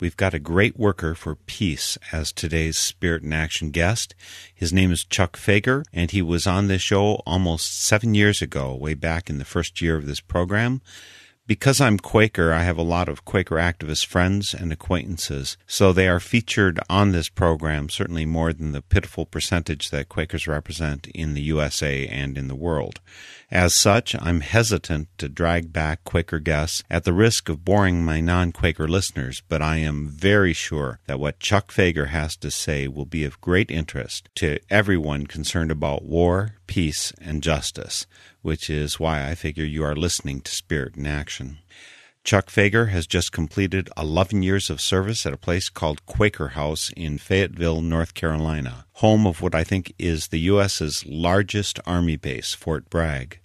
We've got a great worker for peace as today's Spirit in Action guest. His name is Chuck Fager, and he was on this show almost seven years ago, way back in the first year of this program. Because I'm Quaker, I have a lot of Quaker activist friends and acquaintances, so they are featured on this program, certainly more than the pitiful percentage that Quakers represent in the USA and in the world. As such, I'm hesitant to drag back Quaker guests at the risk of boring my non Quaker listeners, but I am very sure that what Chuck Fager has to say will be of great interest to everyone concerned about war, peace, and justice, which is why I figure you are listening to Spirit in Action. Chuck Fager has just completed 11 years of service at a place called Quaker House in Fayetteville, North Carolina, home of what I think is the U.S.'s largest Army base, Fort Bragg.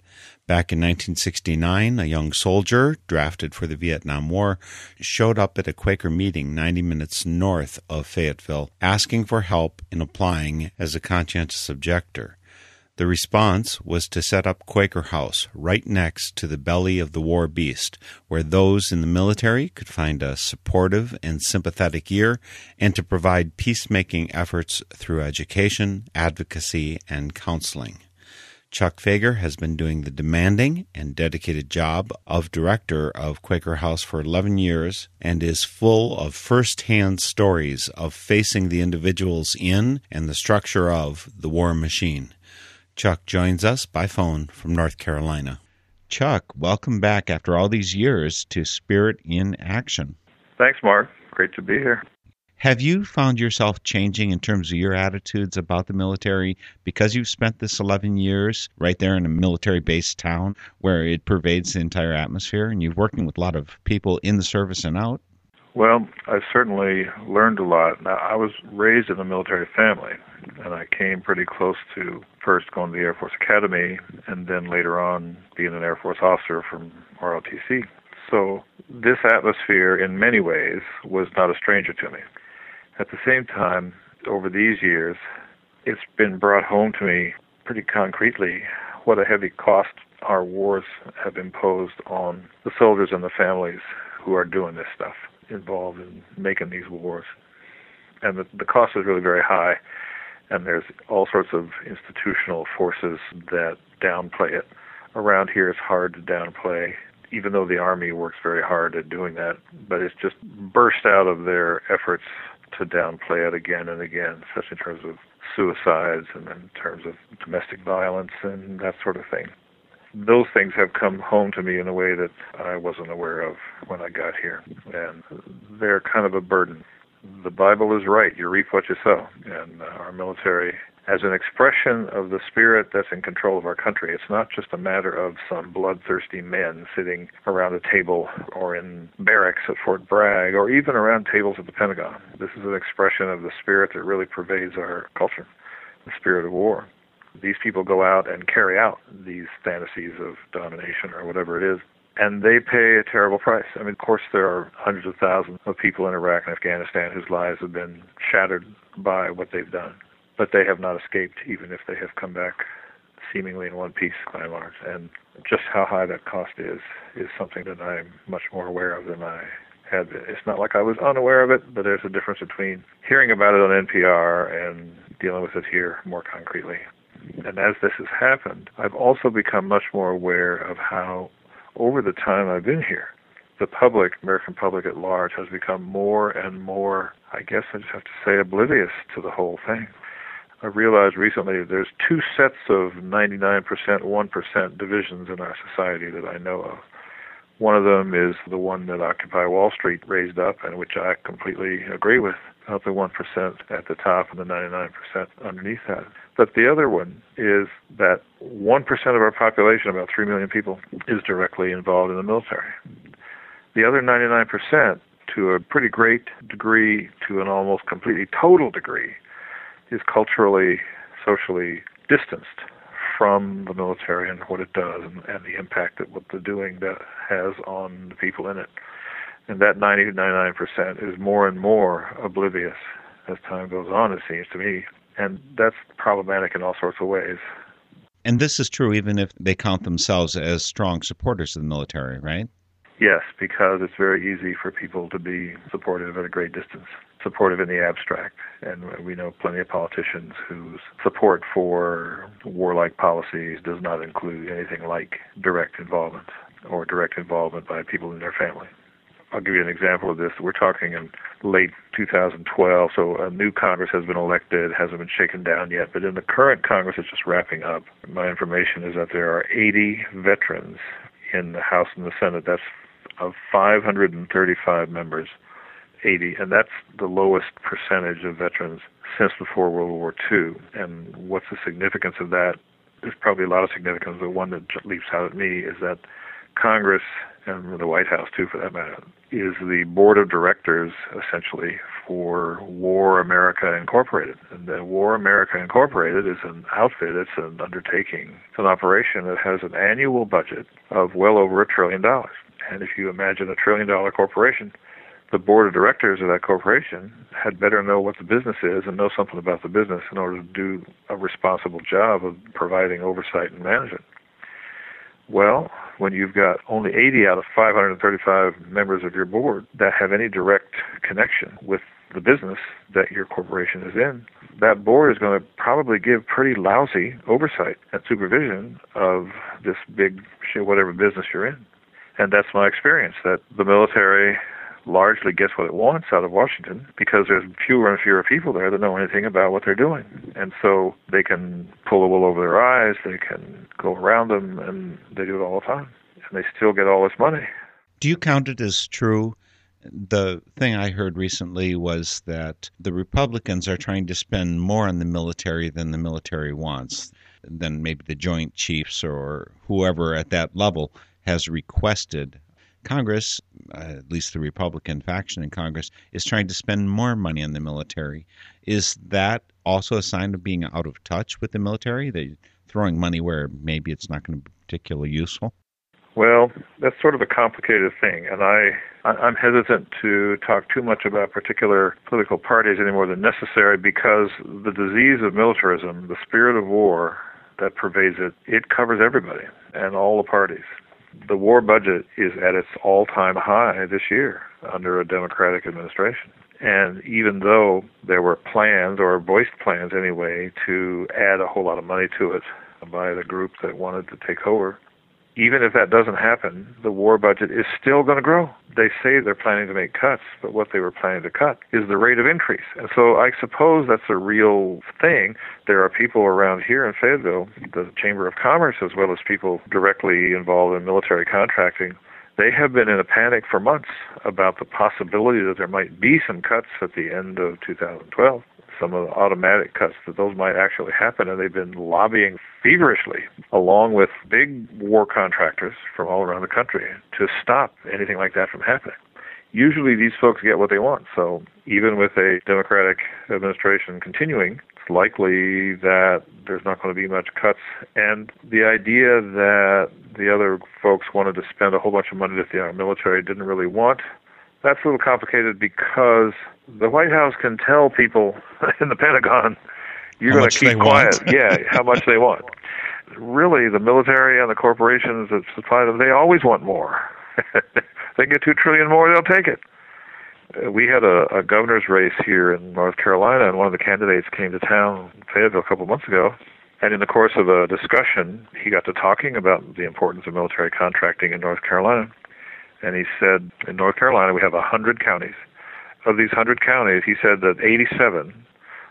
Back in 1969, a young soldier drafted for the Vietnam War showed up at a Quaker meeting 90 minutes north of Fayetteville asking for help in applying as a conscientious objector. The response was to set up Quaker House right next to the belly of the war beast, where those in the military could find a supportive and sympathetic ear, and to provide peacemaking efforts through education, advocacy, and counseling. Chuck Fager has been doing the demanding and dedicated job of director of Quaker House for 11 years and is full of first hand stories of facing the individuals in and the structure of the war machine. Chuck joins us by phone from North Carolina. Chuck, welcome back after all these years to Spirit in Action. Thanks, Mark. Great to be here. Have you found yourself changing in terms of your attitudes about the military because you've spent this 11 years right there in a military based town where it pervades the entire atmosphere and you're working with a lot of people in the service and out? Well, I've certainly learned a lot. Now, I was raised in a military family, and I came pretty close to first going to the Air Force Academy and then later on being an Air Force officer from ROTC. So, this atmosphere, in many ways, was not a stranger to me. At the same time, over these years, it's been brought home to me pretty concretely what a heavy cost our wars have imposed on the soldiers and the families who are doing this stuff, involved in making these wars. And the, the cost is really very high, and there's all sorts of institutional forces that downplay it. Around here, it's hard to downplay even though the Army works very hard at doing that, but it's just burst out of their efforts to downplay it again and again, especially in terms of suicides and in terms of domestic violence and that sort of thing. Those things have come home to me in a way that I wasn't aware of when I got here, and they're kind of a burden. The Bible is right. You reap what you sow, and uh, our military as an expression of the spirit that's in control of our country. It's not just a matter of some bloodthirsty men sitting around a table or in barracks at Fort Bragg or even around tables at the Pentagon. This is an expression of the spirit that really pervades our culture, the spirit of war. These people go out and carry out these fantasies of domination or whatever it is and they pay a terrible price. I mean, of course, there are hundreds of thousands of people in Iraq and Afghanistan whose lives have been shattered by what they've done but they have not escaped, even if they have come back seemingly in one piece by and large. And just how high that cost is is something that I'm much more aware of than I had been. It's not like I was unaware of it, but there's a difference between hearing about it on NPR and dealing with it here more concretely. And as this has happened, I've also become much more aware of how, over the time I've been here, the public, American public at large, has become more and more, I guess I just have to say, oblivious to the whole thing. I realized recently there's two sets of 99%, 1% divisions in our society that I know of. One of them is the one that Occupy Wall Street raised up, and which I completely agree with, of the 1% at the top and the 99% underneath that. But the other one is that 1% of our population, about 3 million people, is directly involved in the military. The other 99%, to a pretty great degree, to an almost completely total degree, is culturally, socially distanced from the military and what it does and, and the impact that what they're doing that has on the people in it. And that 90 99% is more and more oblivious as time goes on, it seems to me. And that's problematic in all sorts of ways. And this is true even if they count themselves as strong supporters of the military, right? Yes, because it's very easy for people to be supportive at a great distance, supportive in the abstract. And we know plenty of politicians whose support for warlike policies does not include anything like direct involvement or direct involvement by people in their family. I'll give you an example of this. We're talking in late 2012, so a new Congress has been elected, hasn't been shaken down yet, but in the current Congress, it's just wrapping up. My information is that there are 80 veterans in the House and the Senate. That's of 535 members, 80, and that's the lowest percentage of veterans since before World War II. And what's the significance of that? There's probably a lot of significance, but one that leaps out at me is that Congress and the White House too, for that matter, is the board of directors essentially for War America Incorporated. And the War America Incorporated is an outfit, it's an undertaking, it's an operation that has an annual budget of well over a trillion dollars. And if you imagine a trillion dollar corporation, the board of directors of that corporation had better know what the business is and know something about the business in order to do a responsible job of providing oversight and management. Well, when you've got only 80 out of 535 members of your board that have any direct connection with the business that your corporation is in, that board is going to probably give pretty lousy oversight and supervision of this big, whatever business you're in. And that's my experience that the military largely gets what it wants out of Washington because there's fewer and fewer people there that know anything about what they're doing. And so they can pull the wool over their eyes, they can go around them, and they do it all the time. And they still get all this money. Do you count it as true? The thing I heard recently was that the Republicans are trying to spend more on the military than the military wants, than maybe the Joint Chiefs or whoever at that level has requested. Congress, uh, at least the Republican faction in Congress, is trying to spend more money on the military. Is that also a sign of being out of touch with the military? That throwing money where maybe it's not going to be particularly useful? Well, that's sort of a complicated thing, and I I'm hesitant to talk too much about particular political parties any more than necessary because the disease of militarism, the spirit of war that pervades it, it covers everybody and all the parties the war budget is at its all-time high this year under a Democratic administration. And even though there were plans, or voiced plans anyway, to add a whole lot of money to it by the group that wanted to take over, even if that doesn't happen, the war budget is still going to grow. They say they're planning to make cuts, but what they were planning to cut is the rate of increase. And so I suppose that's a real thing. There are people around here in Fayetteville, the Chamber of Commerce, as well as people directly involved in military contracting. They have been in a panic for months about the possibility that there might be some cuts at the end of 2012 some of the automatic cuts that those might actually happen, and they've been lobbying feverishly, along with big war contractors from all around the country, to stop anything like that from happening. Usually, these folks get what they want. So, even with a Democratic administration continuing, it's likely that there's not going to be much cuts. And the idea that the other folks wanted to spend a whole bunch of money that the military didn't really want that's a little complicated because the White House can tell people in the Pentagon, you're going to keep quiet. yeah, how much they want. Really, the military and the corporations that supply them, they always want more. they get two trillion more, they'll take it. Uh, we had a, a governor's race here in North Carolina, and one of the candidates came to town, Fayetteville, a couple of months ago. And in the course of a discussion, he got to talking about the importance of military contracting in North Carolina. And he said, in North Carolina, we have 100 counties. Of these 100 counties, he said that 87,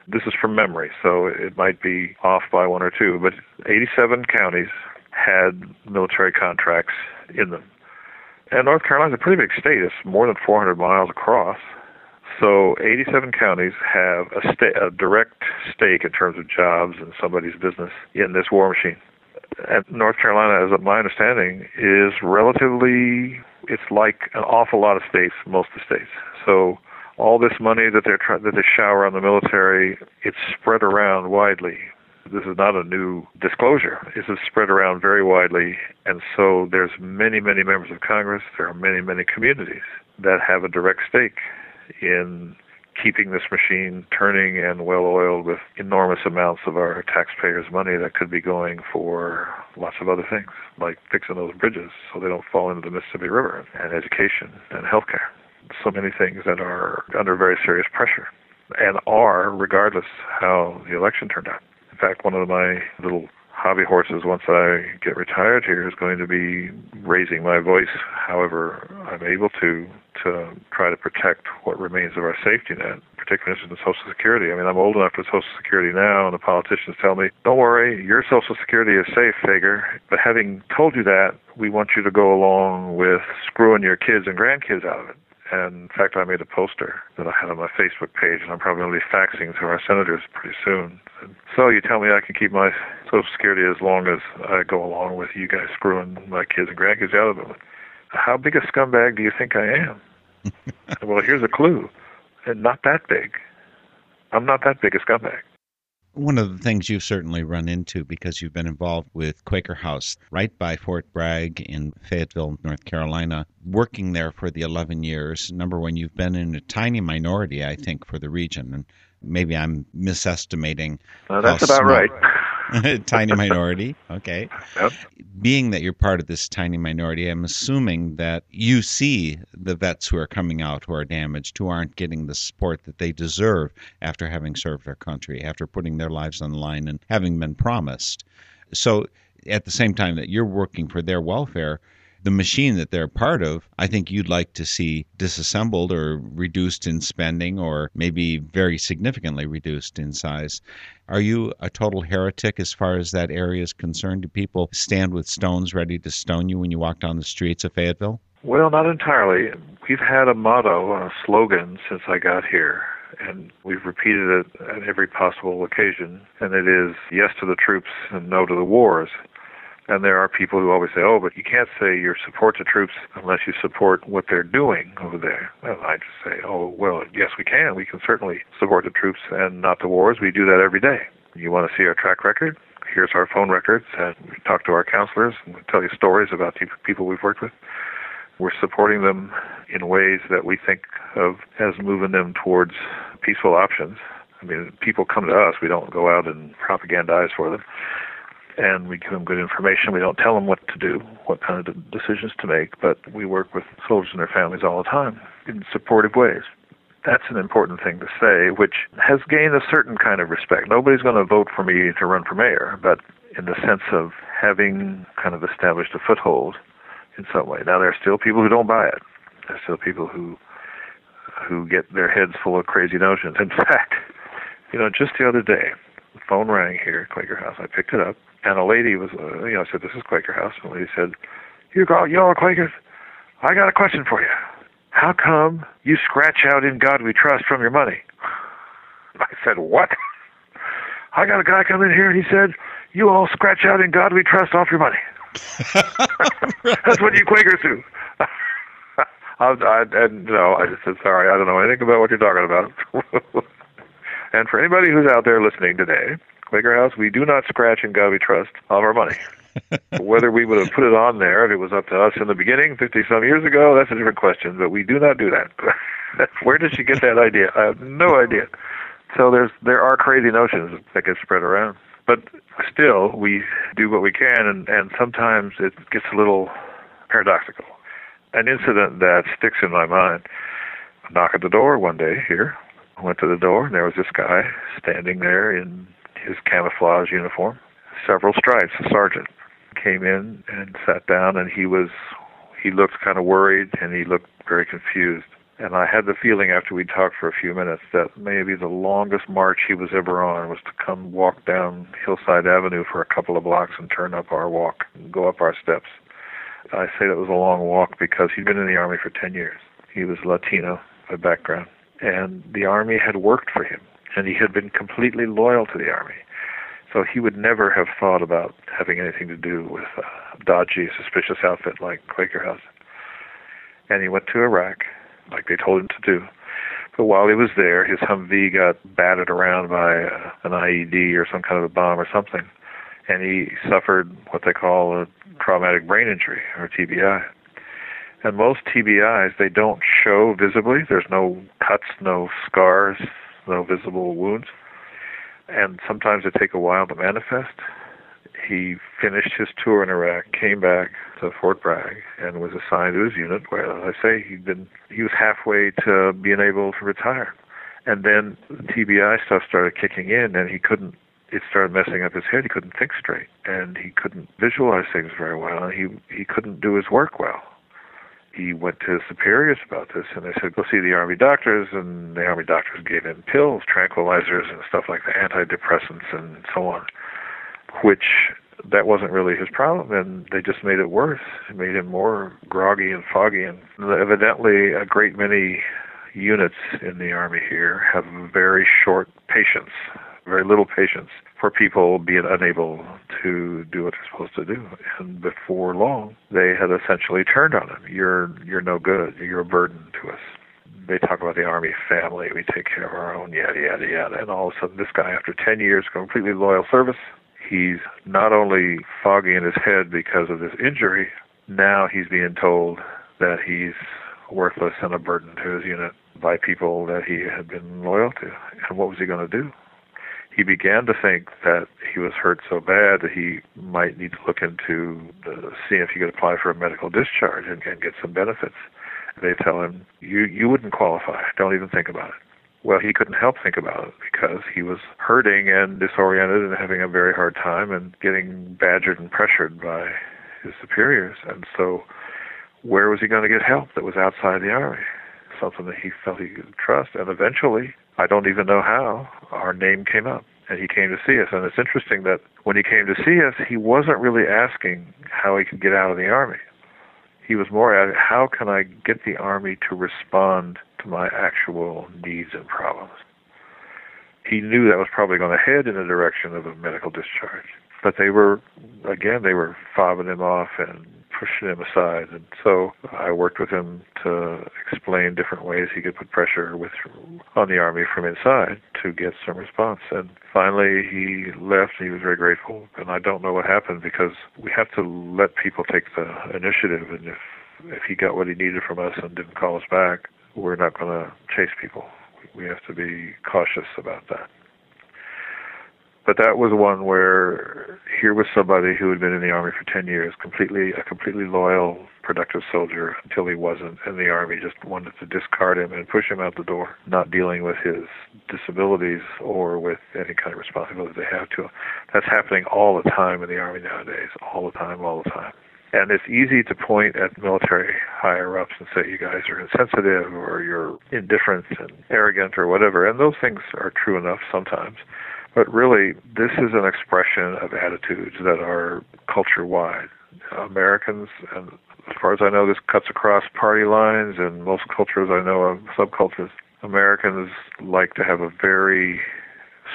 this is from memory, so it might be off by one or two, but 87 counties had military contracts in them. And North Carolina is a pretty big state. It's more than 400 miles across. So 87 counties have a, sta- a direct stake in terms of jobs and somebody's business in this war machine. And North Carolina, as my understanding, is relatively, it's like an awful lot of states, most of the states. So all this money that they're trying, that they shower on the military, it's spread around widely. This is not a new disclosure. Is spread around very widely, and so there's many, many members of Congress. There are many, many communities that have a direct stake in keeping this machine turning and well oiled with enormous amounts of our taxpayers' money that could be going for lots of other things, like fixing those bridges so they don't fall into the Mississippi River, and education and healthcare. So many things that are under very serious pressure and are regardless how the election turned out. In fact, one of my little hobby horses once I get retired here is going to be raising my voice however I'm able to to try to protect what remains of our safety net, particularly in Social Security. I mean, I'm old enough for Social Security now, and the politicians tell me, don't worry, your Social Security is safe, Fager. But having told you that, we want you to go along with screwing your kids and grandkids out of it. And in fact, I made a poster that I had on my Facebook page, and I'm probably going to be faxing to our senators pretty soon. And so you tell me I can keep my Social Security as long as I go along with you guys screwing my kids and grandkids out of it. How big a scumbag do you think I am? well, here's a clue. And not that big. I'm not that big a scumbag. One of the things you've certainly run into because you've been involved with Quaker House right by Fort Bragg in Fayetteville, North Carolina, working there for the 11 years. Number one, you've been in a tiny minority, I think, for the region. And maybe I'm misestimating. Uh, that's about small, right. tiny minority. Okay. Yep. Being that you're part of this tiny minority, I'm assuming that you see the vets who are coming out who are damaged, who aren't getting the support that they deserve after having served our country, after putting their lives on the line and having been promised. So, at the same time that you're working for their welfare, the machine that they're part of, I think you'd like to see disassembled or reduced in spending or maybe very significantly reduced in size. Are you a total heretic as far as that area is concerned? Do people stand with stones ready to stone you when you walk down the streets of Fayetteville? Well, not entirely. We've had a motto, a slogan since I got here, and we've repeated it at every possible occasion, and it is yes to the troops and no to the wars. And there are people who always say, oh, but you can't say you support the troops unless you support what they're doing over there. And I just say, oh, well, yes, we can. We can certainly support the troops and not the wars. We do that every day. You want to see our track record? Here's our phone records, and we talk to our counselors and tell you stories about the people we've worked with. We're supporting them in ways that we think of as moving them towards peaceful options. I mean, people come to us. We don't go out and propagandize for them and we give them good information. We don't tell them what to do, what kind of decisions to make, but we work with soldiers and their families all the time in supportive ways. That's an important thing to say, which has gained a certain kind of respect. Nobody's going to vote for me to run for mayor, but in the sense of having kind of established a foothold in some way. Now, there are still people who don't buy it. There are still people who who get their heads full of crazy notions. In fact, you know, just the other day, the phone rang here at Quaker House. I picked it up and a lady was, uh, you know, said, "This is Quaker House." And the lady said, "You go, you all Quakers. I got a question for you. How come you scratch out in God we trust from your money?" I said, "What?" I got a guy come in here and he said, "You all scratch out in God we trust off your money." That's what you Quakers do. I, I, and no, I just said sorry. I don't know anything about what you're talking about. and for anybody who's out there listening today, Quaker House, we do not scratch in God we trust of our money. Whether we would have put it on there if it was up to us in the beginning, 50 some years ago, that's a different question, but we do not do that. Where did she get that idea? I have no idea. So there's there are crazy notions that get spread around. But still, we do what we can, and, and sometimes it gets a little paradoxical. An incident that sticks in my mind knock at the door one day here. I went to the door, and there was this guy standing there in his camouflage uniform, several stripes. A sergeant came in and sat down, and he was he looked kind of worried and he looked very confused. And I had the feeling after we talked for a few minutes that maybe the longest march he was ever on was to come walk down Hillside Avenue for a couple of blocks and turn up our walk and go up our steps. I say that was a long walk because he'd been in the Army for 10 years. He was Latino by background, and the Army had worked for him, and he had been completely loyal to the Army. So he would never have thought about having anything to do with a dodgy, suspicious outfit like Quaker House. And he went to Iraq, like they told him to do. But while he was there, his Humvee got battered around by uh, an IED or some kind of a bomb or something, and he suffered what they call a traumatic brain injury or TBI. And most TBIs, they don't show visibly. There's no cuts, no scars, no visible wounds. And sometimes they take a while to manifest. He finished his tour in Iraq, came back to Fort Bragg, and was assigned to his unit where, as I say, he'd been, he was halfway to being able to retire. And then the TBI stuff started kicking in, and he couldn't it started messing up his head. He couldn't think straight, and he couldn't visualize things very well, and he he couldn't do his work well. He went to his superiors about this, and they said, "Go see the army doctors." And the army doctors gave him pills, tranquilizers, and stuff like that, antidepressants, and so on, which that wasn't really his problem, and they just made it worse. It made him more groggy and foggy, and evidently a great many units in the army here have very short patience very little patience for people being unable to do what they're supposed to do. And before long, they had essentially turned on him. You're you're no good. You're a burden to us. They talk about the army family. We take care of our own, yada yada yada. And all of a sudden, this guy, after 10 years, completely loyal service, he's not only foggy in his head because of this injury. Now he's being told that he's worthless and a burden to his unit by people that he had been loyal to. And what was he going to do? He began to think that he was hurt so bad that he might need to look into uh, seeing if he could apply for a medical discharge and, and get some benefits. They tell him, "You you wouldn't qualify. Don't even think about it." Well, he couldn't help think about it because he was hurting and disoriented and having a very hard time and getting badgered and pressured by his superiors. And so, where was he going to get help that was outside the army? Something that he felt he could trust. And eventually, I don't even know how, our name came up and he came to see us. And it's interesting that when he came to see us, he wasn't really asking how he could get out of the Army. He was more at how can I get the Army to respond to my actual needs and problems. He knew that was probably going to head in the direction of a medical discharge. But they were, again, they were fobbing him off and pushing him aside. And so I worked with him to explain different ways he could put pressure with on the army from inside to get some response. And finally, he left. He was very grateful. And I don't know what happened because we have to let people take the initiative. And if if he got what he needed from us and didn't call us back, we're not going to chase people. We have to be cautious about that but that was one where here was somebody who had been in the army for 10 years, completely a completely loyal, productive soldier until he wasn't, and the army just wanted to discard him and push him out the door, not dealing with his disabilities or with any kind of responsibility they have to him. That's happening all the time in the army nowadays, all the time, all the time. And it's easy to point at military higher ups and say you guys are insensitive or you're indifferent and arrogant or whatever. And those things are true enough sometimes. But really, this is an expression of attitudes that are culture wide. Americans, and as far as I know, this cuts across party lines, and most cultures I know of, subcultures, Americans like to have a very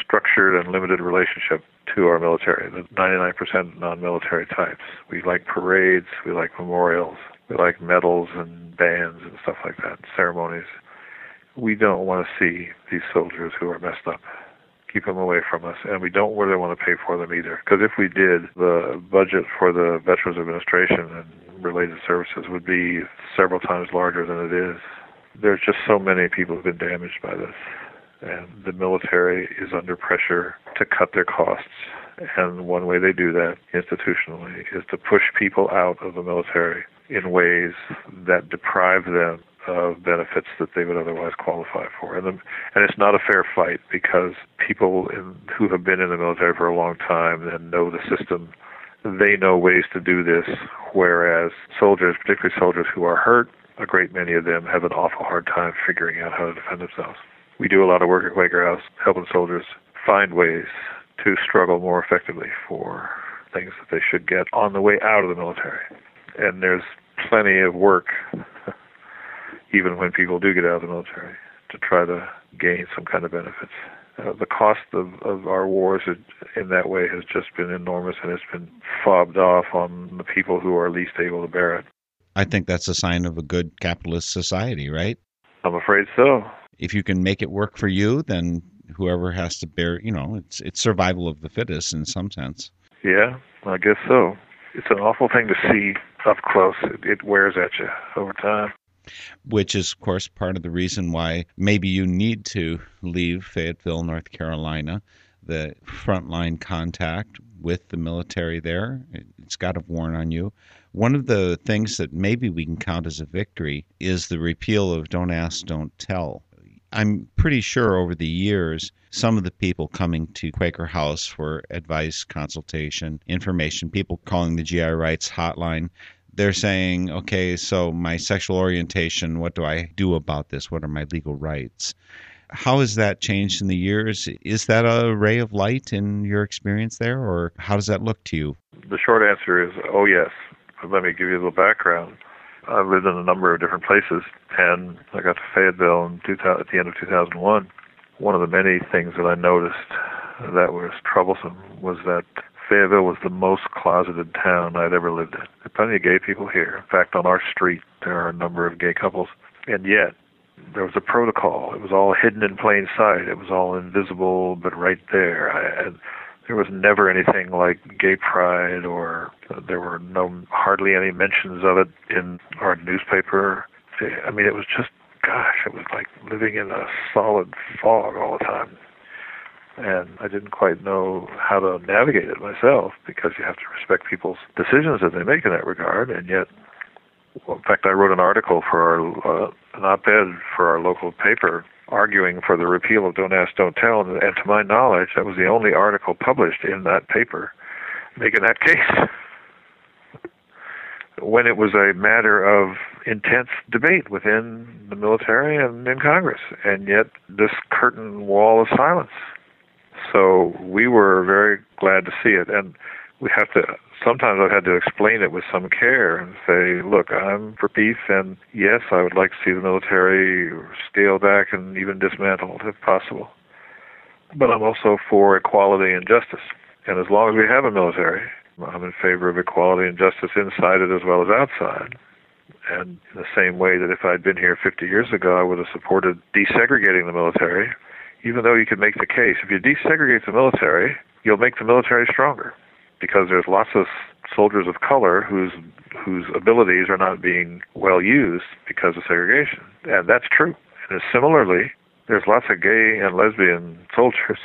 structured and limited relationship to our military, the 99% non military types. We like parades, we like memorials, we like medals and bands and stuff like that, ceremonies. We don't want to see these soldiers who are messed up keep them away from us, and we don't really want to pay for them either. Because if we did, the budget for the Veterans Administration and related services would be several times larger than it is. There's just so many people who've been damaged by this, and the military is under pressure to cut their costs. And one way they do that institutionally is to push people out of the military in ways that deprive them of benefits that they would otherwise qualify for. And, the, and it's not a fair fight because people in, who have been in the military for a long time and know the system, they know ways to do this, whereas soldiers, particularly soldiers who are hurt, a great many of them have an awful hard time figuring out how to defend themselves. We do a lot of work at Quaker House helping soldiers find ways to struggle more effectively for things that they should get on the way out of the military and there's plenty of work, even when people do get out of the military, to try to gain some kind of benefits. Uh, the cost of, of our wars in that way has just been enormous, and it's been fobbed off on the people who are least able to bear it. I think that's a sign of a good capitalist society, right? I'm afraid so. If you can make it work for you, then whoever has to bear, you know, it's it's survival of the fittest in some sense. Yeah, I guess so. It's an awful thing to see up close. It, it wears at you over time. Which is, of course, part of the reason why maybe you need to leave Fayetteville, North Carolina. The frontline contact with the military there, it's got to worn on you. One of the things that maybe we can count as a victory is the repeal of Don't Ask, Don't Tell. I'm pretty sure over the years, some of the people coming to Quaker House for advice, consultation, information, people calling the GI Rights hotline, they're saying, okay, so my sexual orientation, what do I do about this? What are my legal rights? How has that changed in the years? Is that a ray of light in your experience there, or how does that look to you? The short answer is, oh, yes. Let me give you a little background. I've lived in a number of different places, and I got to Fayetteville in 2000, at the end of 2001. One of the many things that I noticed that was troublesome was that Fayetteville was the most closeted town I'd ever lived in. There are plenty of gay people here. In fact, on our street, there are a number of gay couples. And yet, there was a protocol. It was all hidden in plain sight. It was all invisible, but right there. I, and there was never anything like gay pride or uh, there were no hardly any mentions of it in our newspaper i mean it was just gosh it was like living in a solid fog all the time and i didn't quite know how to navigate it myself because you have to respect people's decisions that they make in that regard and yet well, in fact i wrote an article for our uh, an op-ed for our local paper arguing for the repeal of Don't Ask, Don't Tell, and, and to my knowledge, that was the only article published in that paper making that case. when it was a matter of intense debate within the military and in Congress, and yet this curtain wall of silence. So we were very glad to see it, and we have to sometimes I've had to explain it with some care and say, look, I'm for peace, and yes, I would like to see the military scaled back and even dismantled if possible. But I'm also for equality and justice. And as long as we have a military, I'm in favor of equality and justice inside it as well as outside. And in the same way that if I'd been here 50 years ago, I would have supported desegregating the military, even though you could make the case. If you desegregate the military, you'll make the military stronger because there's lots of soldiers of color whose whose abilities are not being well used because of segregation, and that's true. And similarly, there's lots of gay and lesbian soldiers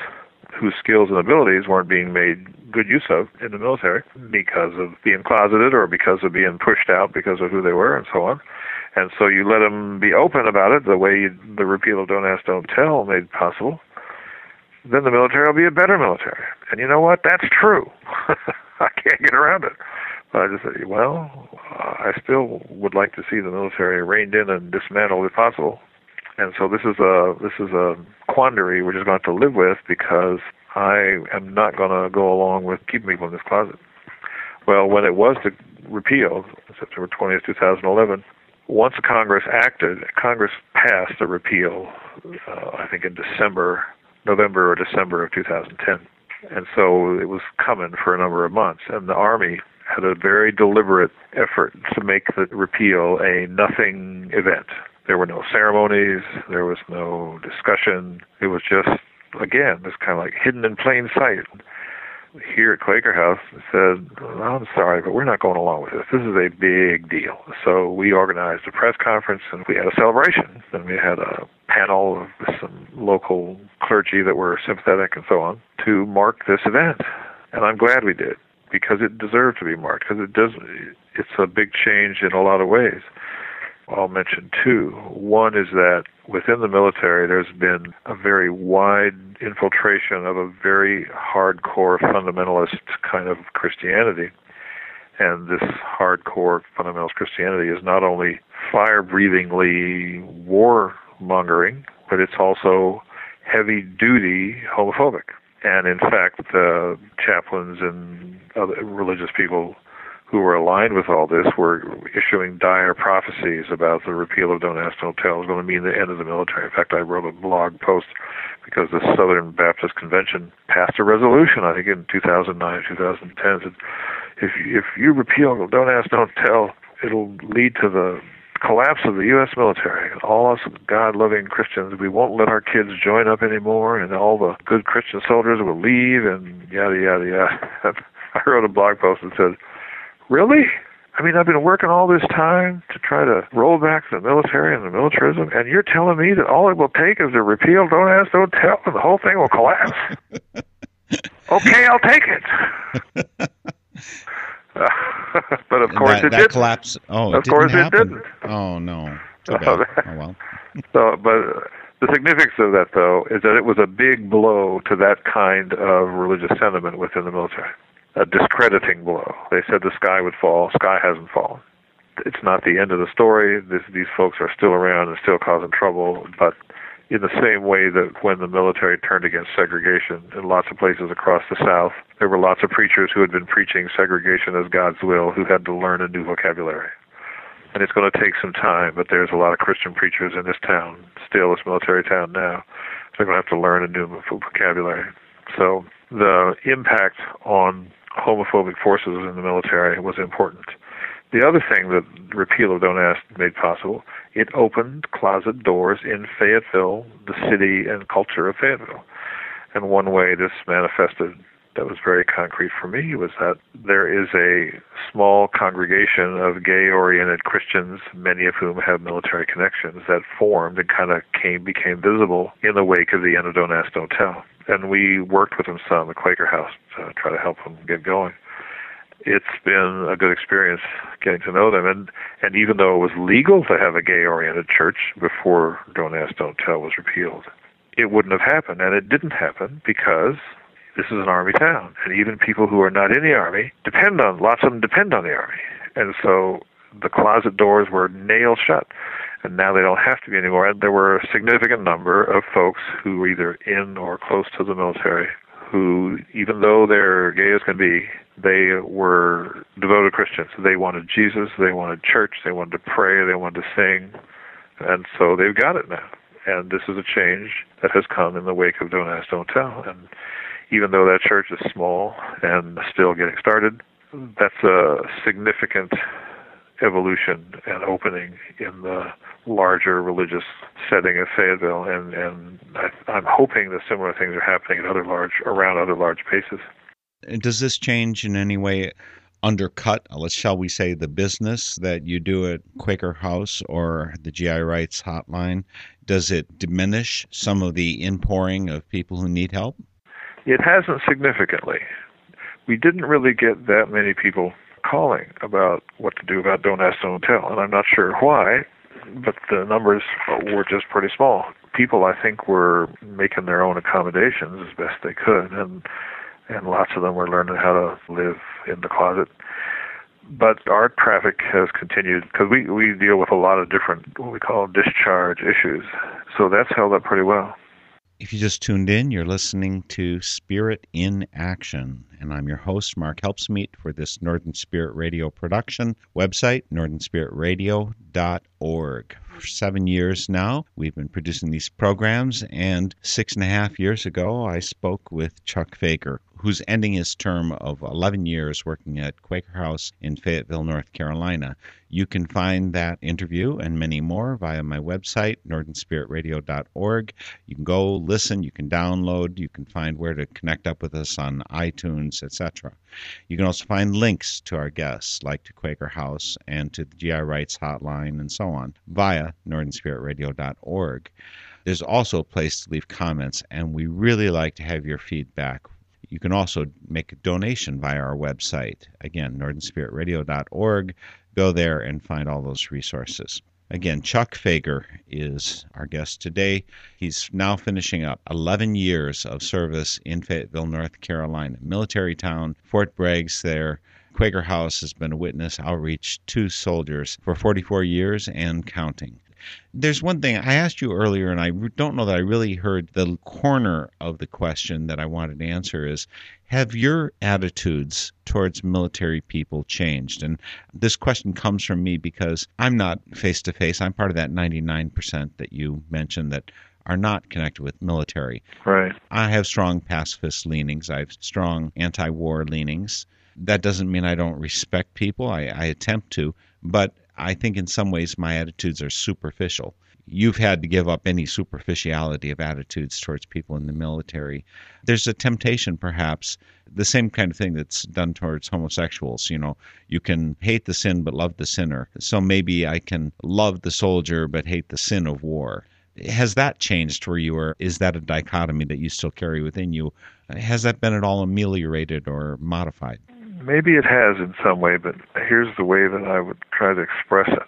whose skills and abilities weren't being made good use of in the military hmm. because of being closeted or because of being pushed out because of who they were and so on. And so you let them be open about it the way the repeal of Don't Ask, Don't Tell made possible then the military will be a better military. And you know what? That's true. I can't get around it. But I just say, well, I still would like to see the military reined in and dismantled if possible. And so this is a this is a quandary we're just going to have to live with because I am not going to go along with keeping people in this closet. Well, when it was repealed, September 20th, 2011, once Congress acted, Congress passed the repeal, uh, I think in December November or December of 2010. And so it was coming for a number of months. And the Army had a very deliberate effort to make the repeal a nothing event. There were no ceremonies, there was no discussion. It was just, again, this kind of like hidden in plain sight here at Quaker House said, I'm sorry, but we're not going along with this. This is a big deal. So we organized a press conference and we had a celebration. And we had a panel of some local clergy that were sympathetic and so on to mark this event. And I'm glad we did because it deserved to be marked because it does, it's a big change in a lot of ways. I'll mention two. One is that within the military, there's been a very wide infiltration of a very hardcore fundamentalist kind of Christianity. And this hardcore fundamentalist Christianity is not only fire breathingly war mongering, but it's also heavy duty homophobic. And in fact, the chaplains and other religious people who were aligned with all this were issuing dire prophecies about the repeal of Don't Ask, Don't Tell was going to mean the end of the military. In fact, I wrote a blog post because the Southern Baptist Convention passed a resolution, I think in 2009, 2010, said if if you repeal Don't Ask, Don't Tell, it'll lead to the collapse of the U.S. military. All us God-loving Christians, we won't let our kids join up anymore, and all the good Christian soldiers will leave, and yada yada yada. I wrote a blog post that said, "Really? I mean, I've been working all this time to try to roll back the military and the militarism, and you're telling me that all it will take is a repeal, don't ask, don't tell, and the whole thing will collapse. okay, I'll take it. But of course that, it didn't. collapse. Oh, of it course didn't it happen. didn't. Oh no. Too Oh, bad. Oh well. So, but the significance of that, though, is that it was a big blow to that kind of religious sentiment within the military. A discrediting blow. They said the sky would fall. Sky hasn't fallen. It's not the end of the story. This, these folks are still around and still causing trouble, but in the same way that when the military turned against segregation in lots of places across the South, there were lots of preachers who had been preaching segregation as God's will who had to learn a new vocabulary and it's going to take some time, but there's a lot of Christian preachers in this town, still this military town now. They're going to have to learn a new vocabulary. So the impact on homophobic forces in the military was important. The other thing that repeal of Don't Ask made possible, it opened closet doors in Fayetteville, the city and culture of Fayetteville. And one way this manifested that was very concrete for me was that there is a small congregation of gay oriented Christians, many of whom have military connections, that formed and kind of came became visible in the wake of the end of Don't Ask, Don't Tell. And we worked with them some, the Quaker House, to try to help them get going. It's been a good experience getting to know them, and and even though it was legal to have a gay-oriented church before Don't Ask, Don't Tell was repealed, it wouldn't have happened, and it didn't happen because this is an army town, and even people who are not in the army depend on lots of them depend on the army, and so the closet doors were nailed shut, and now they don't have to be anymore. And there were a significant number of folks who were either in or close to the military who, even though they're gay as can be, they were devoted Christians. They wanted Jesus, they wanted church, they wanted to pray, they wanted to sing, and so they've got it now. And this is a change that has come in the wake of Don't Ask, Don't Tell. And even though that church is small and still getting started, hmm. that's a significant evolution and opening in the larger religious setting of Fayetteville, and and I, I'm hoping that similar things are happening at other large around other large places. Does this change in any way undercut, uh, let's shall we say, the business that you do at Quaker House or the GI Rights Hotline? Does it diminish some of the inpouring of people who need help? It hasn't significantly. We didn't really get that many people calling about what to do about Don't Ask, Don't Tell, and I'm not sure why, but the numbers were just pretty small. People, I think, were making their own accommodations as best they could, and and lots of them were learning how to live in the closet. But our traffic has continued because we we deal with a lot of different what we call discharge issues, so that's held up pretty well. If you just tuned in, you're listening to Spirit in Action, and I'm your host, Mark Helpsmeet, for this Northern Spirit Radio production. Website, northernspiritradio.org. For seven years now, we've been producing these programs, and six and a half years ago, I spoke with Chuck Fager, who's ending his term of 11 years working at Quaker House in Fayetteville, North Carolina. You can find that interview and many more via my website, northernspiritradio.org. You can go listen, you can download, you can find where to connect up with us on iTunes, etc. You can also find links to our guests, like to Quaker House and to the GI Rights Hotline and so on, via northernspiritradio.org. There's also a place to leave comments, and we really like to have your feedback. You can also make a donation via our website. Again, northernspiritradio.org. Go there and find all those resources. Again, Chuck Fager is our guest today. He's now finishing up 11 years of service in Fayetteville, North Carolina, military town, Fort Bragg's there. Quaker House has been a witness outreach to soldiers for 44 years and counting. There's one thing I asked you earlier, and I don't know that I really heard the corner of the question that I wanted to answer is Have your attitudes towards military people changed? And this question comes from me because I'm not face to face. I'm part of that 99% that you mentioned that are not connected with military. Right. I have strong pacifist leanings. I have strong anti-war leanings. That doesn't mean I don't respect people. I, I attempt to, but I think in some ways my attitudes are superficial. You've had to give up any superficiality of attitudes towards people in the military. There's a temptation, perhaps, the same kind of thing that's done towards homosexuals. You know, you can hate the sin but love the sinner. So maybe I can love the soldier but hate the sin of war. Has that changed for you, or is that a dichotomy that you still carry within you? Has that been at all ameliorated or modified? Maybe it has in some way, but here's the way that I would try to express it.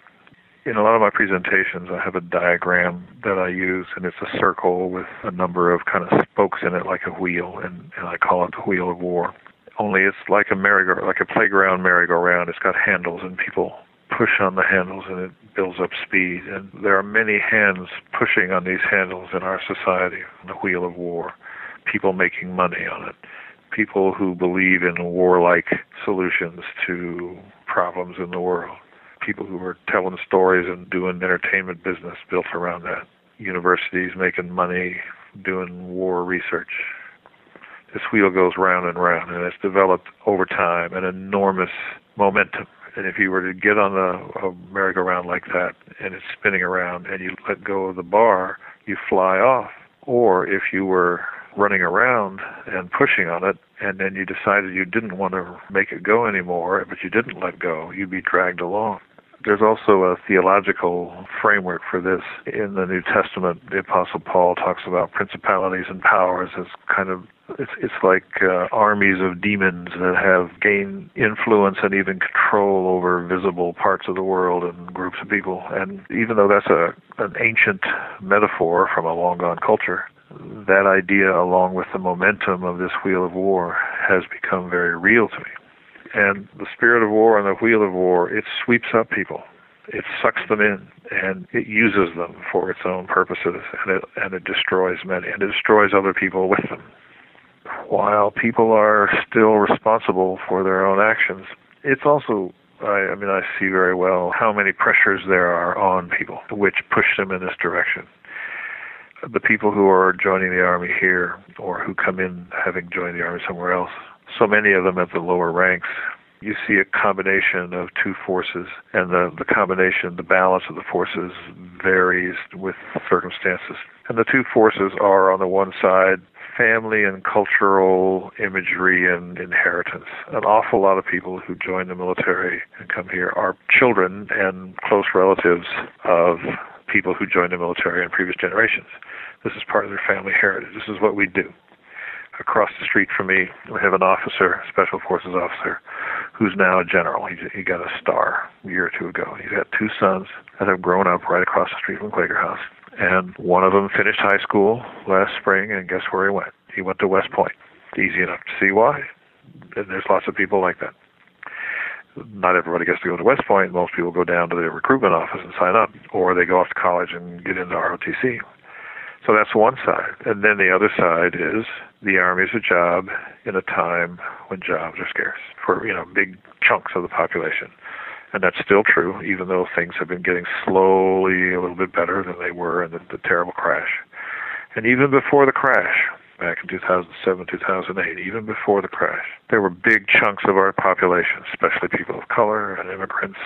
In a lot of my presentations, I have a diagram that I use, and it's a circle with a number of kind of spokes in it, like a wheel, and, and I call it the wheel of war. Only it's like a merry-go, like a playground merry-go-round. It's got handles, and people push on the handles and it builds up speed. And there are many hands pushing on these handles in our society, on the wheel of war, people making money on it, people who believe in warlike solutions to problems in the world, people who are telling stories and doing entertainment business built around that, universities making money doing war research. This wheel goes round and round, and it's developed over time an enormous momentum and if you were to get on a, a merry-go-round like that and it's spinning around and you let go of the bar, you fly off. Or if you were running around and pushing on it and then you decided you didn't want to make it go anymore, but you didn't let go, you'd be dragged along. There's also a theological framework for this. In the New Testament, the Apostle Paul talks about principalities and powers as kind of it's it's like uh, armies of demons that have gained influence and even control over visible parts of the world and groups of people. And even though that's a an ancient metaphor from a long gone culture, that idea, along with the momentum of this wheel of war, has become very real to me. And the spirit of war and the wheel of war, it sweeps up people. It sucks them in and it uses them for its own purposes and it and it destroys many and it destroys other people with them. While people are still responsible for their own actions, it's also I, I mean I see very well how many pressures there are on people which push them in this direction the people who are joining the army here or who come in having joined the army somewhere else so many of them at the lower ranks, you see a combination of two forces, and the, the combination, the balance of the forces varies with circumstances. And the two forces are, on the one side, family and cultural imagery and inheritance. An awful lot of people who join the military and come here are children and close relatives of people who joined the military in previous generations. This is part of their family heritage. This is what we do across the street from me, we have an officer, special forces officer, who's now a general. He, he got a star a year or two ago. He's got two sons that have grown up right across the street from Quaker House. And one of them finished high school last spring, and guess where he went? He went to West Point. Easy enough to see why. And there's lots of people like that. Not everybody gets to go to West Point. Most people go down to the recruitment office and sign up, or they go off to college and get into ROTC. So that's one side. And then the other side is the army is a job in a time when jobs are scarce for, you know, big chunks of the population. And that's still true, even though things have been getting slowly a little bit better than they were in the, the terrible crash. And even before the crash, back in 2007, 2008, even before the crash, there were big chunks of our population, especially people of color and immigrants,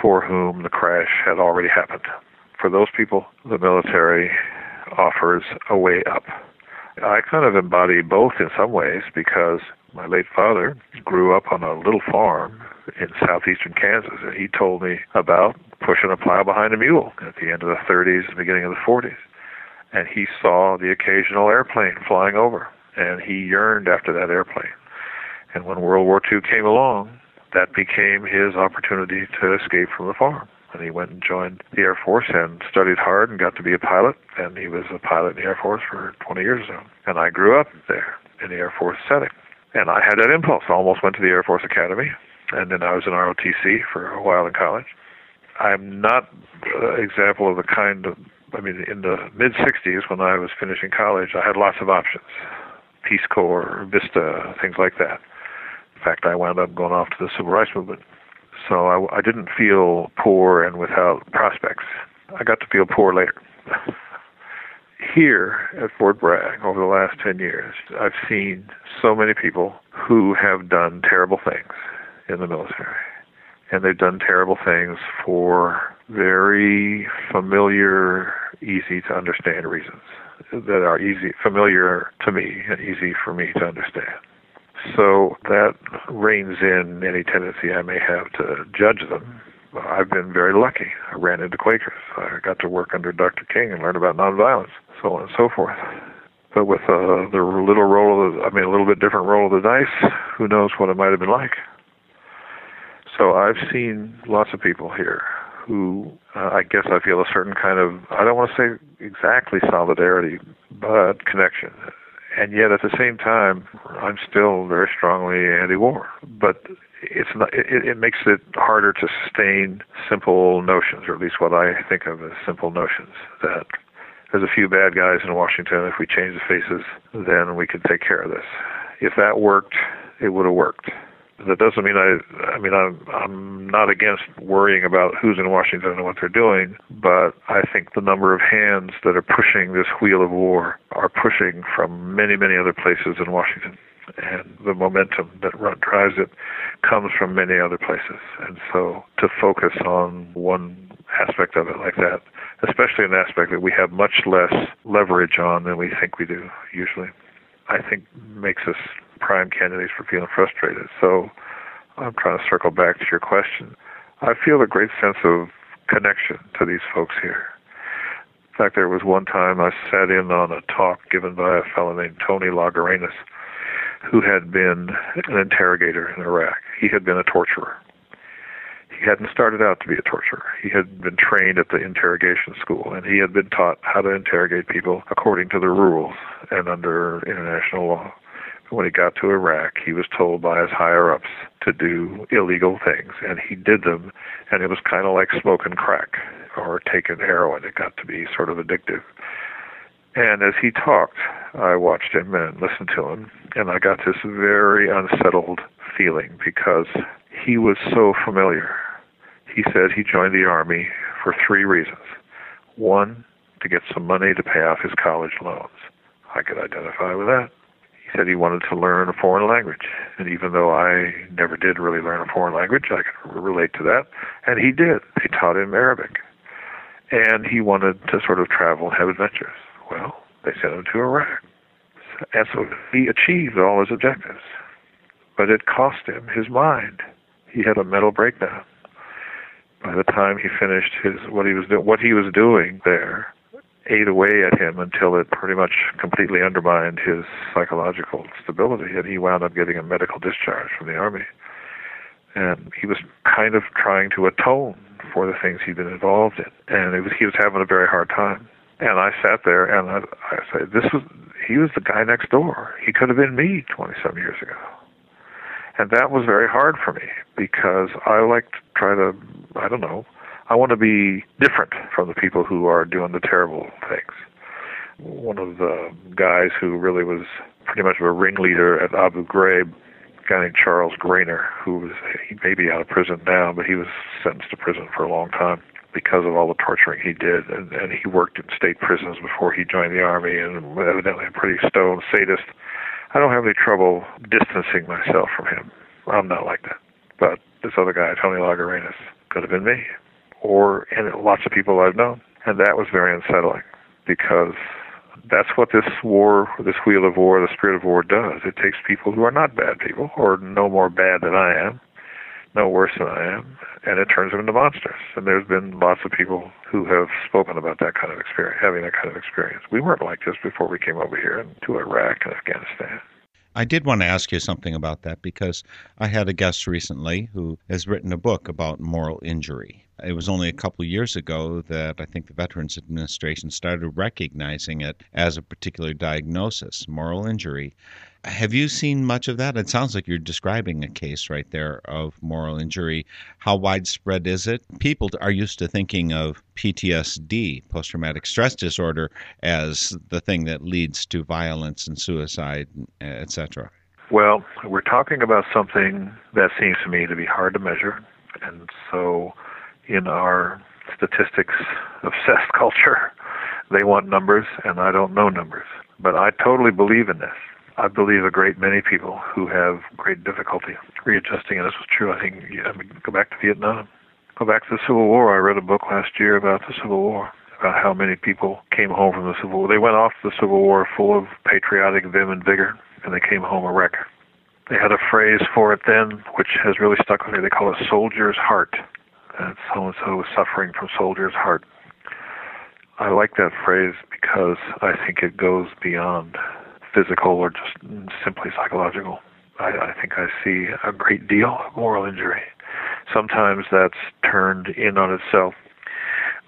for whom the crash had already happened. For those people, the military offers a way up. I kind of embody both in some ways because my late father grew up on a little farm in southeastern Kansas, and he told me about pushing a plow behind a mule at the end of the 30s and beginning of the 40s. And he saw the occasional airplane flying over, and he yearned after that airplane. And when World War II came along, that became his opportunity to escape from the farm and he went and joined the Air Force and studied hard and got to be a pilot. And he was a pilot in the Air Force for 20 years so. And I grew up there in the Air Force setting. And I had that impulse. I almost went to the Air Force Academy. And then I was in ROTC for a while in college. I'm not an example of the kind of, I mean, in the mid 60s when I was finishing college, I had lots of options Peace Corps, Vista, things like that. In fact, I wound up going off to the civil rights movement. So I, I didn't feel poor and without prospects. I got to feel poor later. Here at Fort Bragg, over the last 10 years, I've seen so many people who have done terrible things in the military. And they've done terrible things for very familiar, easy to understand reasons that are easy, familiar to me, and easy for me to understand. So that reins in any tendency I may have to judge them. I've been very lucky. I ran into Quakers. I got to work under Dr. King and learn about nonviolence, so on and so forth. But with uh, the little roll of the, I mean, a little bit different roll of the dice, who knows what it might have been like. So I've seen lots of people here who uh, I guess I feel a certain kind of, I don't want to say exactly solidarity, but connection. And yet at the same time, I'm still very strongly anti-war. But it's not, it, it makes it harder to sustain simple notions, or at least what I think of as simple notions, that there's a few bad guys in Washington. If we change the faces, then we could take care of this. If that worked, it would have worked that doesn't mean I I mean I'm I'm not against worrying about who's in Washington and what they're doing, but I think the number of hands that are pushing this wheel of war are pushing from many many other places in Washington, and the momentum that drives it comes from many other places. And so to focus on one aspect of it like that, especially an aspect that we have much less leverage on than we think we do usually. I think makes us prime candidates for feeling frustrated. So I'm trying to circle back to your question. I feel a great sense of connection to these folks here. In fact, there was one time I sat in on a talk given by a fellow named Tony Lagouranis, who had been an interrogator in Iraq. He had been a torturer. He hadn't started out to be a torturer. He had been trained at the interrogation school, and he had been taught how to interrogate people according to the rules and under international law. When he got to Iraq, he was told by his higher ups to do illegal things, and he did them, and it was kind of like smoking crack or taking heroin. It got to be sort of addictive. And as he talked, I watched him and listened to him, and I got this very unsettled feeling because he was so familiar. He said he joined the Army for three reasons. One, to get some money to pay off his college loans. I could identify with that. He said he wanted to learn a foreign language. And even though I never did really learn a foreign language, I could relate to that. And he did. They taught him Arabic. And he wanted to sort of travel and have adventures. Well, they sent him to Iraq. And so he achieved all his objectives. But it cost him his mind. He had a mental breakdown. By the time he finished his what he was do- what he was doing there, ate away at him until it pretty much completely undermined his psychological stability, and he wound up getting a medical discharge from the army. And he was kind of trying to atone for the things he'd been involved in, and it was he was having a very hard time. And I sat there and I, I said, "This was he was the guy next door. He could have been me 20 some years ago." And that was very hard for me because I like to try to, I don't know, I want to be different from the people who are doing the terrible things. One of the guys who really was pretty much a ringleader at Abu Ghraib, a guy named Charles Graner, who was he may be out of prison now, but he was sentenced to prison for a long time because of all the torturing he did, and, and he worked in state prisons before he joined the army, and evidently a pretty stone sadist. I don't have any trouble distancing myself from him. I'm not like that. But this other guy, Tony Lagouranis, could have been me or and lots of people I've known, and that was very unsettling because that's what this war, this wheel of war, the spirit of war does. It takes people who are not bad people or no more bad than I am, no worse than I am, and it turns them into monsters. And there's been lots of people who have spoken about that kind of experience, having that kind of experience. We weren't like this before we came over here to Iraq and Afghanistan. I did want to ask you something about that because I had a guest recently who has written a book about moral injury. It was only a couple years ago that I think the Veterans Administration started recognizing it as a particular diagnosis, moral injury. Have you seen much of that? It sounds like you're describing a case right there of moral injury. How widespread is it? People are used to thinking of PTSD, post traumatic stress disorder, as the thing that leads to violence and suicide, etc. Well, we're talking about something that seems to me to be hard to measure. And so, in our statistics obsessed culture, they want numbers, and I don't know numbers. But I totally believe in this. I believe a great many people who have great difficulty readjusting, and this was true. I think. I mean, go back to Vietnam, go back to the Civil War. I read a book last year about the Civil War, about how many people came home from the Civil War. They went off the Civil War full of patriotic vim and vigor, and they came home a wreck. They had a phrase for it then, which has really stuck with me. They call it "soldier's heart." And so and so was suffering from soldier's heart. I like that phrase because I think it goes beyond physical or just simply psychological. I, I think I see a great deal of moral injury. Sometimes that's turned in on itself.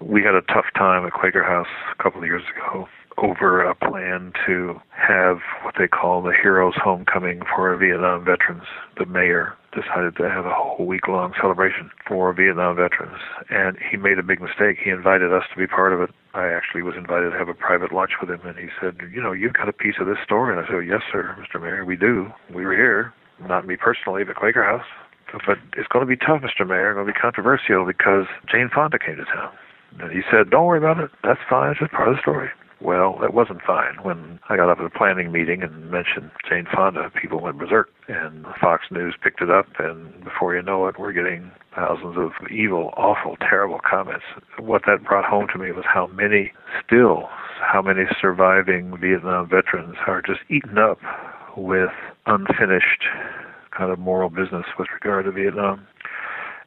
We had a tough time at Quaker House a couple of years ago over a plan to have what they call the Heroes Homecoming for Vietnam veterans. The mayor decided to have a whole week long celebration for Vietnam veterans, and he made a big mistake. He invited us to be part of it. I actually was invited to have a private lunch with him, and he said, You know, you've got a piece of this story. And I said, Yes, sir, Mr. Mayor, we do. We were here, not me personally, but Quaker House. But it's going to be tough, Mr. Mayor. It's going to be controversial because Jane Fonda came to town. And he said, Don't worry about it. That's fine. It's just part of the story. Well, it wasn't fine. When I got up at a planning meeting and mentioned Jane Fonda, people went berserk. And Fox News picked it up, and before you know it, we're getting thousands of evil, awful, terrible comments. What that brought home to me was how many still, how many surviving Vietnam veterans are just eaten up with unfinished kind of moral business with regard to Vietnam.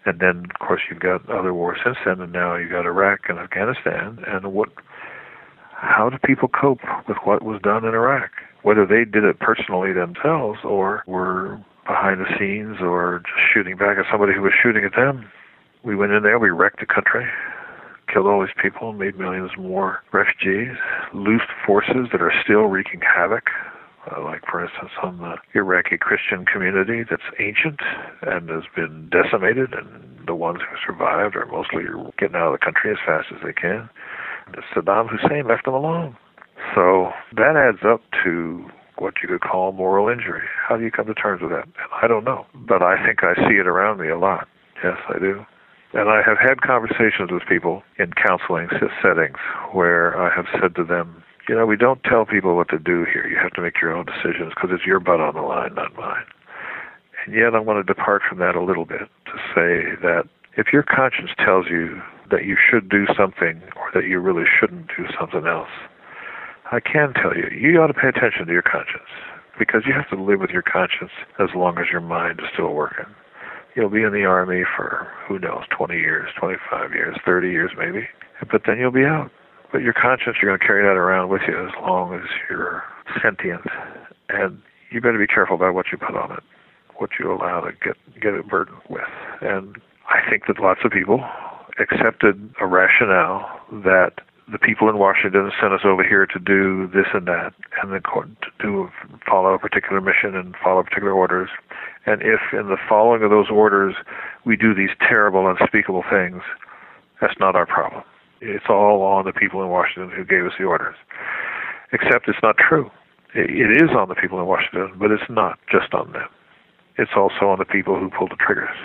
And then, of course, you've got other wars since then, and now you've got Iraq and Afghanistan. And what how do people cope with what was done in Iraq? Whether they did it personally themselves or were behind the scenes or just shooting back at somebody who was shooting at them. We went in there, we wrecked the country, killed all these people, made millions more refugees, loosed forces that are still wreaking havoc. Uh, like, for instance, on the Iraqi Christian community that's ancient and has been decimated, and the ones who survived are mostly getting out of the country as fast as they can. Saddam Hussein left them alone. So that adds up to what you could call moral injury. How do you come to terms with that? I don't know, but I think I see it around me a lot. Yes, I do. And I have had conversations with people in counseling settings where I have said to them, you know, we don't tell people what to do here. You have to make your own decisions because it's your butt on the line, not mine. And yet I'm going to depart from that a little bit to say that if your conscience tells you that you should do something or that you really shouldn't do something else. I can tell you, you ought to pay attention to your conscience because you have to live with your conscience as long as your mind is still working. You'll be in the army for, who knows, 20 years, 25 years, 30 years maybe, but then you'll be out. But your conscience, you're going to carry that around with you as long as you're sentient. And you better be careful about what you put on it, what you allow to get, get a burden with. And I think that lots of people accepted a rationale that the people in Washington sent us over here to do this and that, and the court to do follow a particular mission and follow particular orders. And if in the following of those orders we do these terrible, unspeakable things, that's not our problem. It's all on the people in Washington who gave us the orders. Except it's not true. It is on the people in Washington, but it's not just on them. It's also on the people who pulled the triggers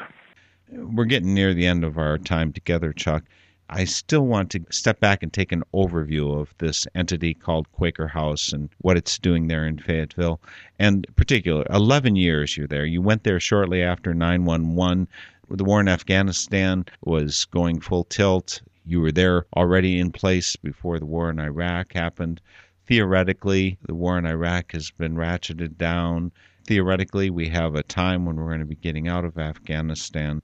we're getting near the end of our time together, Chuck. I still want to step back and take an overview of this entity called Quaker House and what it's doing there in Fayetteville. And particular, 11 years you're there. You went there shortly after 911. The war in Afghanistan was going full tilt. You were there already in place before the war in Iraq happened. Theoretically, the war in Iraq has been ratcheted down theoretically, we have a time when we're going to be getting out of Afghanistan.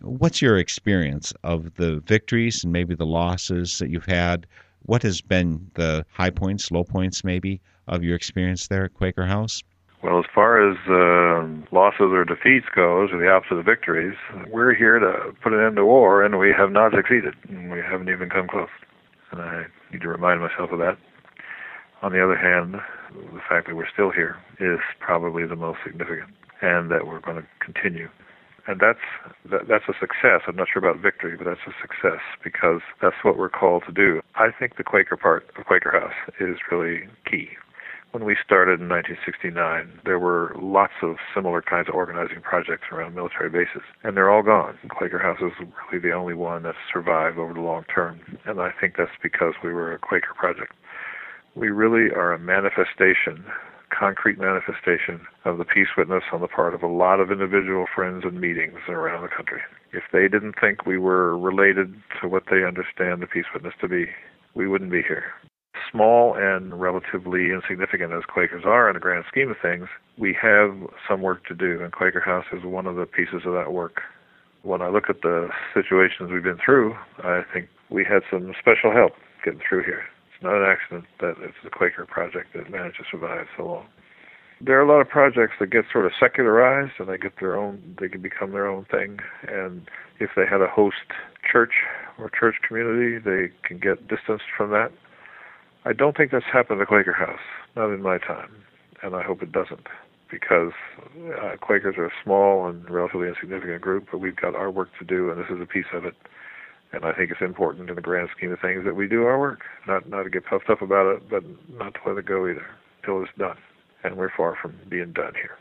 What's your experience of the victories and maybe the losses that you've had? What has been the high points, low points, maybe, of your experience there at Quaker House? Well, as far as uh, losses or defeats goes, or the opposite of victories, we're here to put an end to war, and we have not succeeded. We haven't even come close. And I need to remind myself of that. On the other hand, the fact that we're still here is probably the most significant, and that we're going to continue. And that's that, that's a success. I'm not sure about victory, but that's a success because that's what we're called to do. I think the Quaker part of Quaker House is really key. When we started in 1969, there were lots of similar kinds of organizing projects around military bases, and they're all gone. Quaker House is really the only one that's survived over the long term, and I think that's because we were a Quaker project. We really are a manifestation, concrete manifestation of the peace witness on the part of a lot of individual friends and meetings around the country. If they didn't think we were related to what they understand the peace witness to be, we wouldn't be here small and relatively insignificant as Quakers are in the grand scheme of things, we have some work to do, and Quaker House is one of the pieces of that work. When I look at the situations we've been through, I think we had some special help getting through here. Not an accident that it's the Quaker project that managed to survive so long. There are a lot of projects that get sort of secularized and they get their own, they can become their own thing. And if they had a host church or church community, they can get distanced from that I don't think that's happened at Quaker House, not in my time, and I hope it doesn't, because uh, Quakers are a small and relatively insignificant group, but we've got our work to do, and this is a piece of it. And I think it's important in the grand scheme of things that we do our work, not not to get puffed up about it, but not to let it go either until it's done. And we're far from being done here.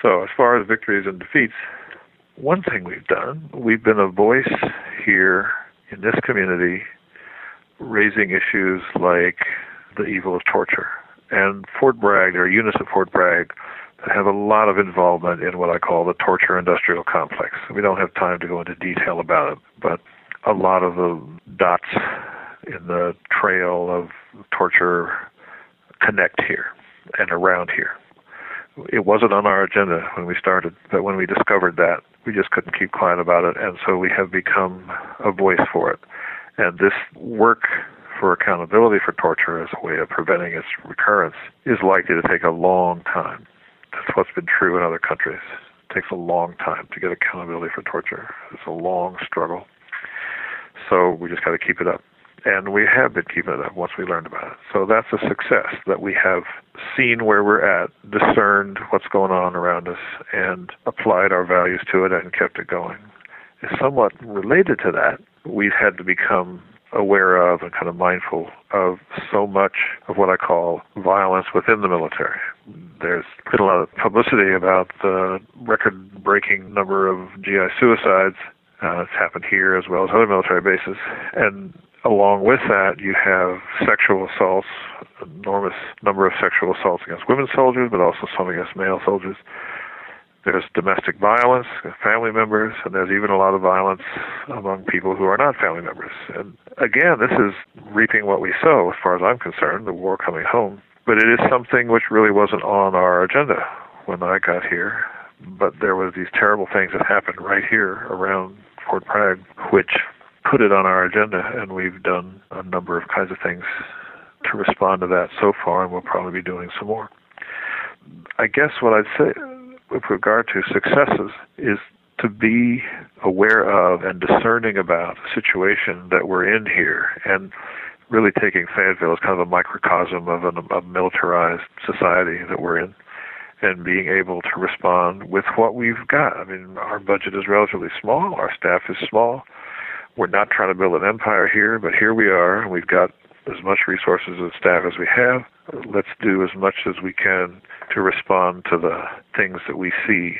So as far as victories and defeats, one thing we've done, we've been a voice here in this community raising issues like the evil of torture. And Fort Bragg, are units at Fort Bragg have a lot of involvement in what I call the torture industrial complex. We don't have time to go into detail about it, but a lot of the dots in the trail of torture connect here and around here. It wasn't on our agenda when we started, but when we discovered that, we just couldn't keep quiet about it, and so we have become a voice for it. And this work for accountability for torture as a way of preventing its recurrence is likely to take a long time. That's what's been true in other countries. It takes a long time to get accountability for torture. It's a long struggle. So we just got to keep it up. And we have been keeping it up once we learned about it. So that's a success that we have seen where we're at, discerned what's going on around us, and applied our values to it and kept it going. Is somewhat related to that we've had to become aware of and kind of mindful of so much of what I call violence within the military. There's been a lot of publicity about the record breaking number of GI suicides. Uh, it's happened here as well as other military bases. And along with that, you have sexual assaults, enormous number of sexual assaults against women soldiers, but also some against male soldiers. There's domestic violence, family members, and there's even a lot of violence among people who are not family members. And again, this is reaping what we sow, as far as I'm concerned, the war coming home. But it is something which really wasn't on our agenda when I got here. But there was these terrible things that happened right here around Fort Bragg, which put it on our agenda, and we've done a number of kinds of things to respond to that so far, and we'll probably be doing some more. I guess what I'd say with regard to successes is to be aware of and discerning about the situation that we're in here and really taking Fayetteville as kind of a microcosm of a, a militarized society that we're in and being able to respond with what we've got. I mean, our budget is relatively small, our staff is small. We're not trying to build an empire here, but here we are, and we've got as much resources and staff as we have. Let's do as much as we can to respond to the things that we see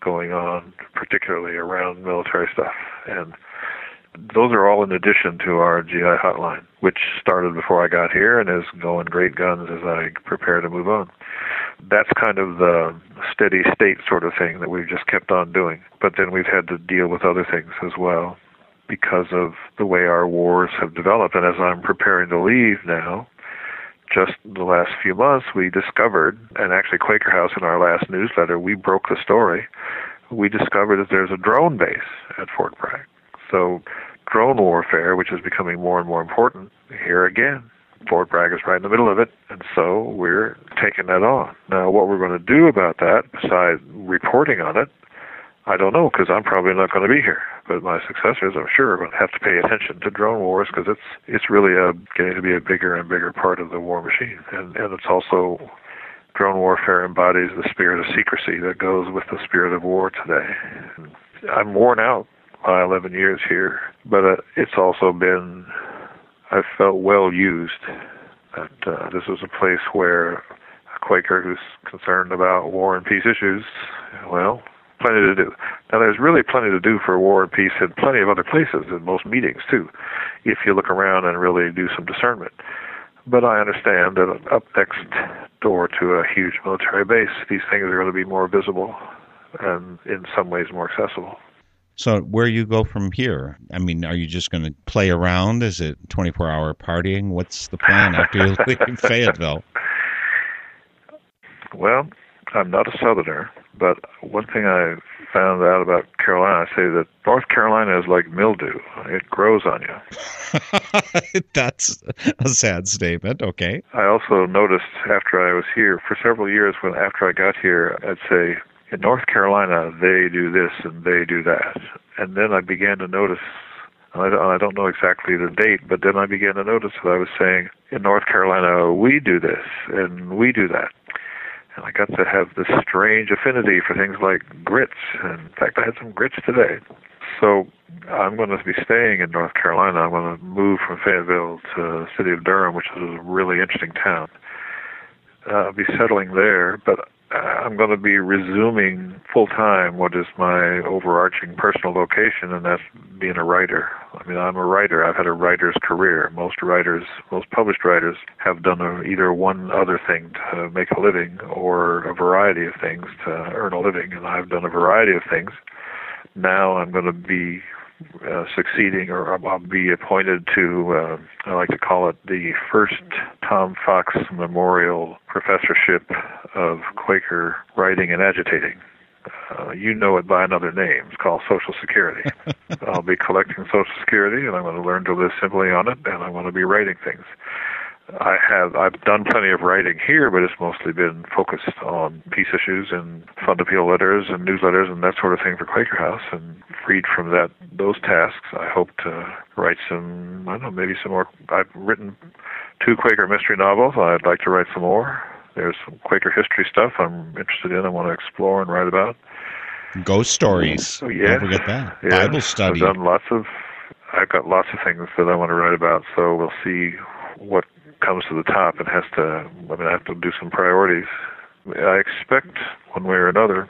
going on, particularly around military stuff. And those are all in addition to our GI hotline, which started before I got here and is going great guns as I prepare to move on. That's kind of the steady state sort of thing that we've just kept on doing. But then we've had to deal with other things as well because of the way our wars have developed. And as I'm preparing to leave now, just the last few months, we discovered, and actually Quaker House in our last newsletter, we broke the story. We discovered that there's a drone base at Fort Bragg. So drone warfare, which is becoming more and more important, here again, Fort Bragg is right in the middle of it, and so we're taking that on. Now, what we're going to do about that, besides reporting on it, I don't know because I'm probably not going to be here. but my successors, I'm sure, will have to pay attention to drone wars because it's it's really a, getting to be a bigger and bigger part of the war machine, and and it's also drone warfare embodies the spirit of secrecy that goes with the spirit of war today. I'm worn out my 11 years here, but uh, it's also been I felt well used. That uh, this was a place where a Quaker who's concerned about war and peace issues, well, plenty to do. Now, there's really plenty to do for war and peace in plenty of other places, in most meetings too, if you look around and really do some discernment. But I understand that up next door to a huge military base, these things are going to be more visible and in some ways more accessible. So, where you go from here? I mean, are you just going to play around? Is it 24 hour partying? What's the plan after you leave Fayetteville? Well, I'm not a Southerner, but one thing I found out about Carolina, I say that North Carolina is like mildew. It grows on you. That's a sad statement. Okay. I also noticed after I was here for several years when after I got here, I'd say in North Carolina, they do this and they do that. And then I began to notice, I don't, I don't know exactly the date, but then I began to notice that I was saying, in North Carolina, we do this and we do that. And I got to have this strange affinity for things like grits. And in fact, I had some grits today. So I'm going to be staying in North Carolina. I'm going to move from Fayetteville to the city of Durham, which is a really interesting town. Uh, I'll be settling there, but Uh, I'm going to be resuming full time what is my overarching personal vocation, and that's being a writer. I mean, I'm a writer. I've had a writer's career. Most writers, most published writers, have done a, either one other thing to make a living or a variety of things to earn a living, and I've done a variety of things. Now I'm going to be uh, succeeding, or I'll be appointed to, uh, I like to call it the first Tom Fox Memorial Professorship of Quaker Writing and Agitating. Uh, you know it by another name. It's called Social Security. I'll be collecting Social Security, and I'm going to learn to live simply on it, and I'm going to be writing things. I have I've done plenty of writing here, but it's mostly been focused on peace issues and fund appeal letters and newsletters and that sort of thing for Quaker House. And freed from that those tasks, I hope to write some I don't know maybe some more. I've written two Quaker mystery novels. I'd like to write some more. There's some Quaker history stuff I'm interested in. I want to explore and write about. Ghost stories. Oh, yeah, Don't forget that. Yeah. Bible study. I've done lots of. I've got lots of things that I want to write about. So we'll see what comes to the top and has to, I mean, I have to do some priorities. I expect one way or another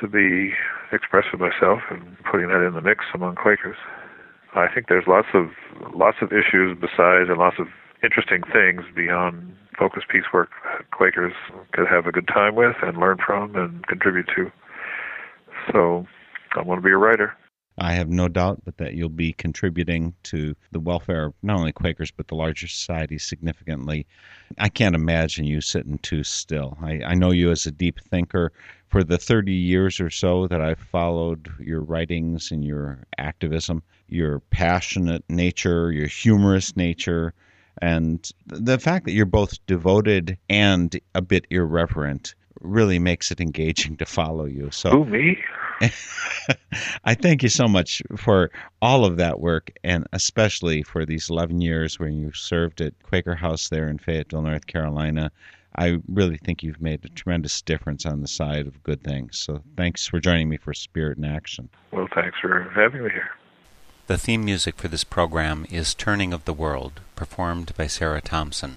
to be expressing myself and putting that in the mix among Quakers. I think there's lots of lots of issues besides and lots of interesting things beyond focus peace work Quakers could have a good time with and learn from and contribute to. So I want to be a writer. I have no doubt but that you'll be contributing to the welfare of not only Quakers but the larger society significantly. I can't imagine you sitting too still. I, I know you as a deep thinker. For the 30 years or so that I've followed your writings and your activism, your passionate nature, your humorous nature, and the fact that you're both devoted and a bit irreverent really makes it engaging to follow you. So, Who, me? I thank you so much for all of that work, and especially for these 11 years when you served at Quaker House there in Fayetteville, North Carolina. I really think you've made a tremendous difference on the side of good things. So thanks for joining me for Spirit in Action. Well, thanks for having me here. The theme music for this program is Turning of the World, performed by Sarah Thompson.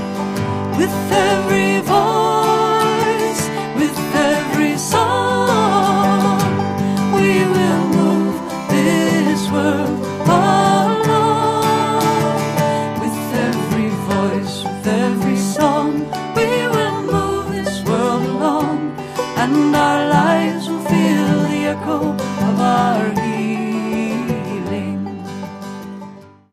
With every voice